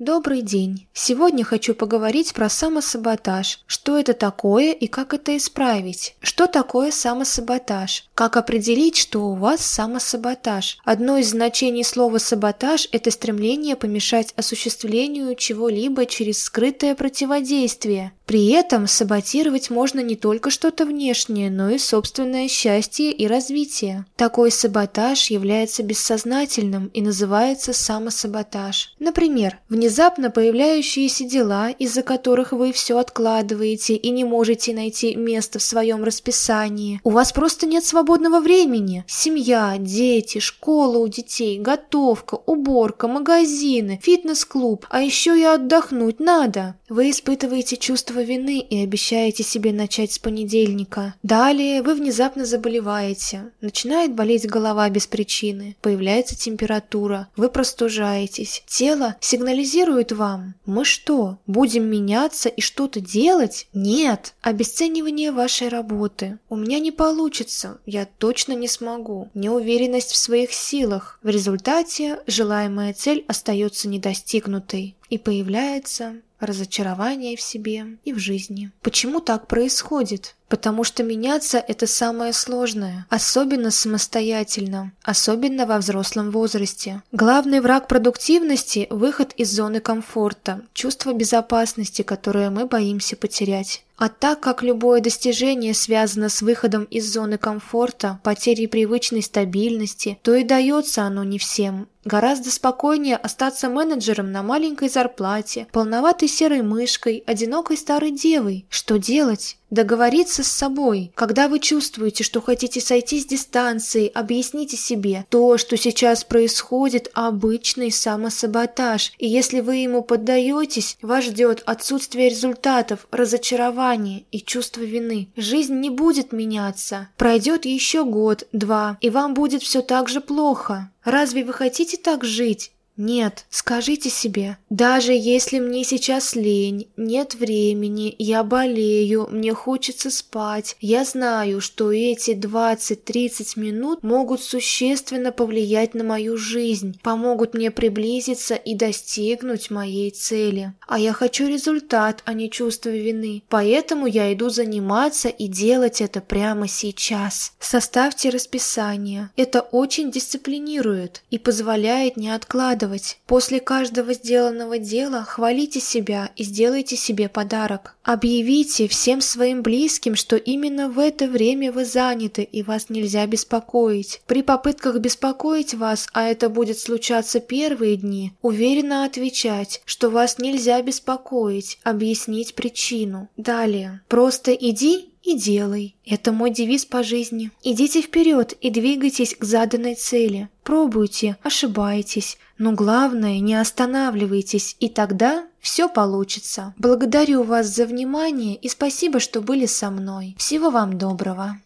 Добрый день. Сегодня хочу поговорить про самосаботаж. Что это такое и как это исправить? Что такое самосаботаж? Как определить, что у вас самосаботаж? Одно из значений слова «саботаж» – это стремление помешать осуществлению чего-либо через скрытое противодействие. При этом саботировать можно не только что-то внешнее, но и собственное счастье и развитие. Такой саботаж является бессознательным и называется самосаботаж. Например, внезапно появляющиеся дела, из-за которых вы все откладываете и не можете найти место в своем расписании. У вас просто нет свободного времени. Семья, дети, школа у детей, готовка, уборка, магазины, фитнес-клуб, а еще и отдохнуть надо. Вы испытываете чувство чувство вины и обещаете себе начать с понедельника. Далее вы внезапно заболеваете. Начинает болеть голова без причины. Появляется температура. Вы простужаетесь. Тело сигнализирует вам. Мы что, будем меняться и что-то делать? Нет. Обесценивание вашей работы. У меня не получится. Я точно не смогу. Неуверенность в своих силах. В результате желаемая цель остается недостигнутой и появляется разочарование в себе и в жизни. Почему так происходит? Потому что меняться – это самое сложное, особенно самостоятельно, особенно во взрослом возрасте. Главный враг продуктивности – выход из зоны комфорта, чувство безопасности, которое мы боимся потерять. А так как любое достижение связано с выходом из зоны комфорта, потерей привычной стабильности, то и дается оно не всем. Гораздо спокойнее остаться менеджером на маленькой зарплате, полноватой серой мышкой, одинокой старой девой. Что делать? Договориться с собой. Когда вы чувствуете, что хотите сойти с дистанции, объясните себе, то, что сейчас происходит, обычный самосаботаж, и если вы ему поддаетесь, вас ждет отсутствие результатов, разочарование и чувство вины. Жизнь не будет меняться. Пройдет еще год, два, и вам будет все так же плохо. Разве вы хотите так жить? Нет, скажите себе, даже если мне сейчас лень, нет времени, я болею, мне хочется спать, я знаю, что эти 20-30 минут могут существенно повлиять на мою жизнь, помогут мне приблизиться и достигнуть моей цели. А я хочу результат, а не чувство вины, поэтому я иду заниматься и делать это прямо сейчас. Составьте расписание, это очень дисциплинирует и позволяет не откладывать откладывать. После каждого сделанного дела хвалите себя и сделайте себе подарок. Объявите всем своим близким, что именно в это время вы заняты и вас нельзя беспокоить. При попытках беспокоить вас, а это будет случаться первые дни, уверенно отвечать, что вас нельзя беспокоить, объяснить причину. Далее. Просто иди и делай. Это мой девиз по жизни. Идите вперед и двигайтесь к заданной цели. Пробуйте, ошибайтесь, но главное не останавливайтесь, и тогда все получится. Благодарю вас за внимание и спасибо, что были со мной. Всего вам доброго.